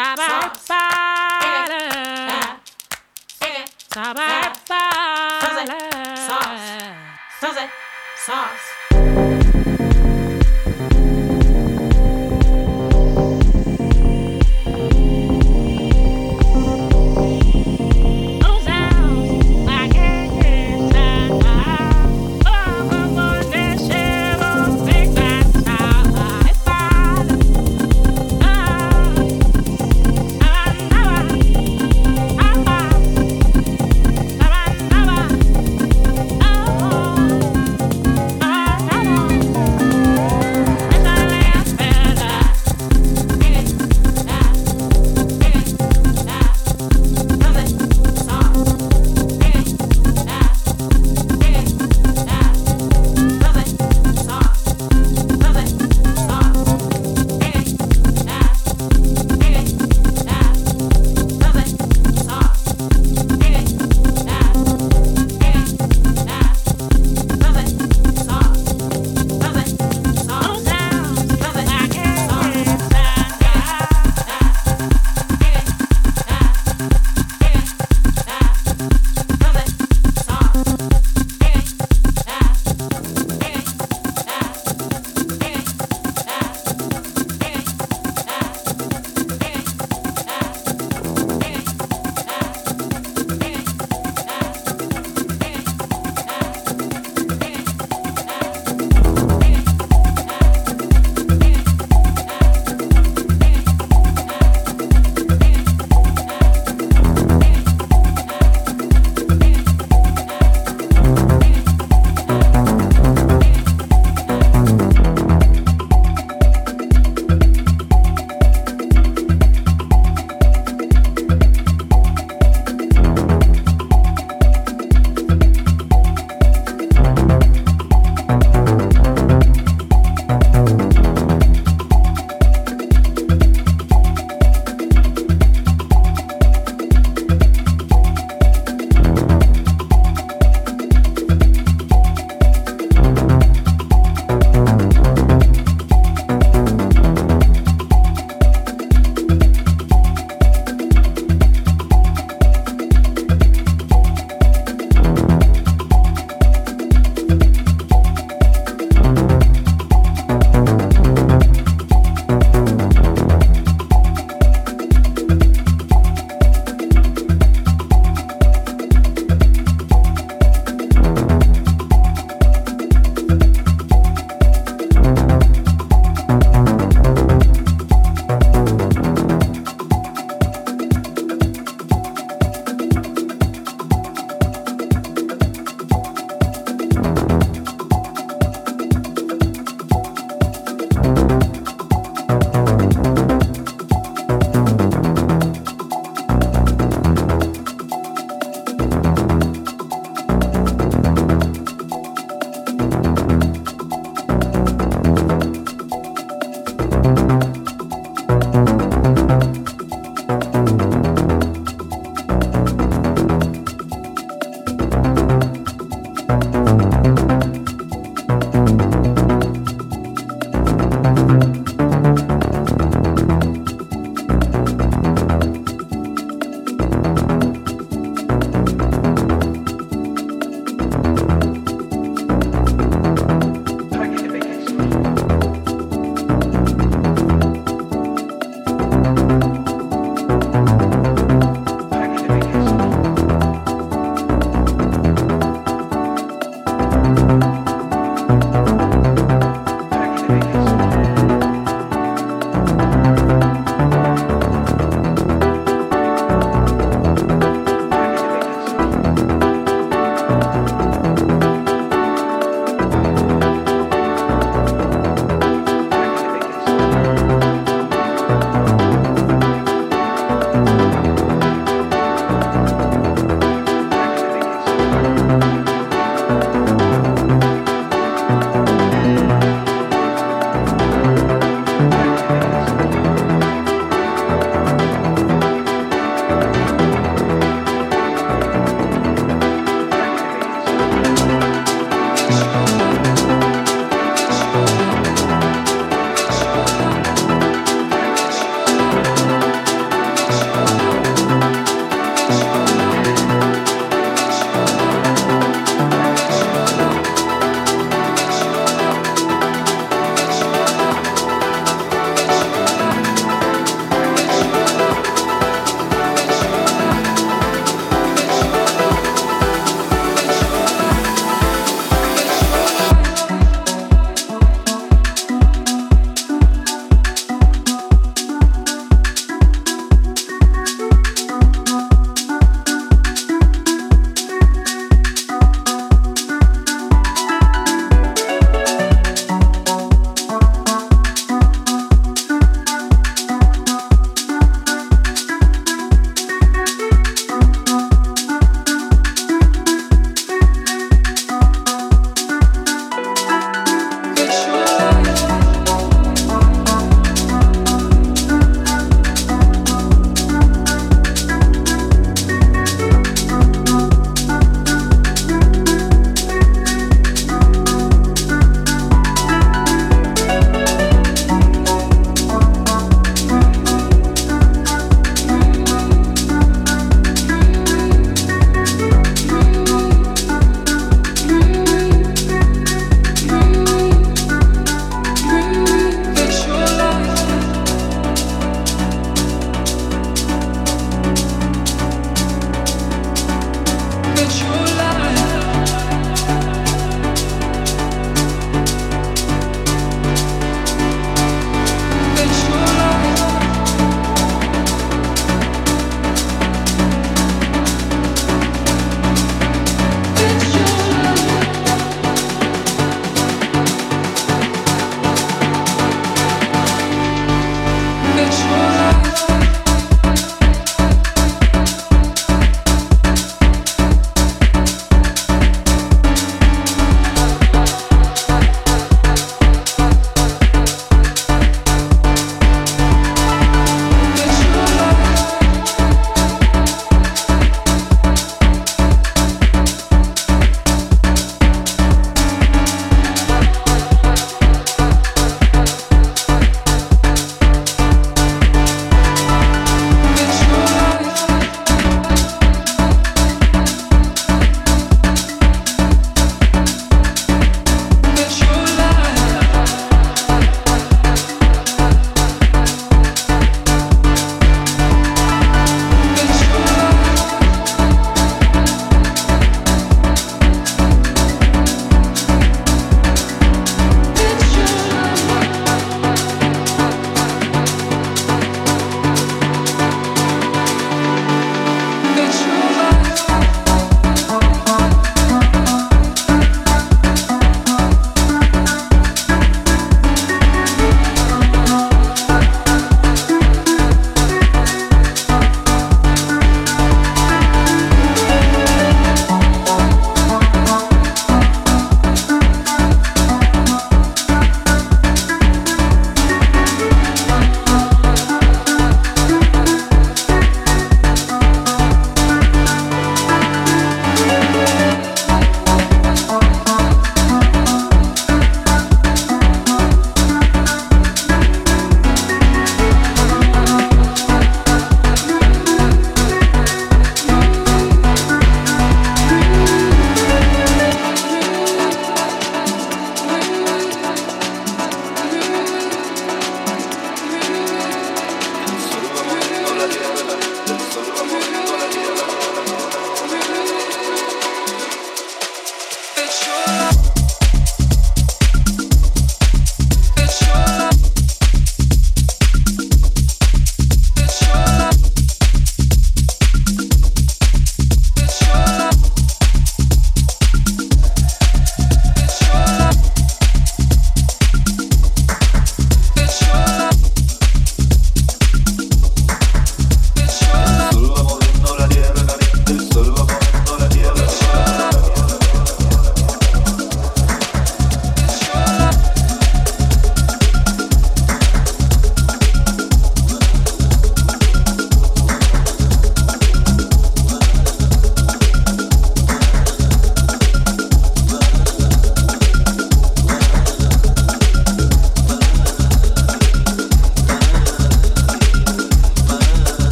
sauce. sauce, sauce, sauce, sauce, sauce, sauce.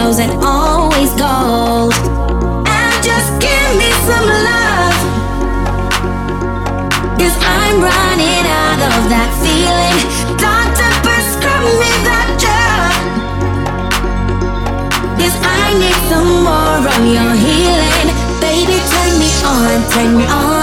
sales and always gold. And just give me some love. Cause I'm running out of that feeling. Doctor, prescribe me that drug. Cause I need some more of your healing. Baby, turn me on, turn me on.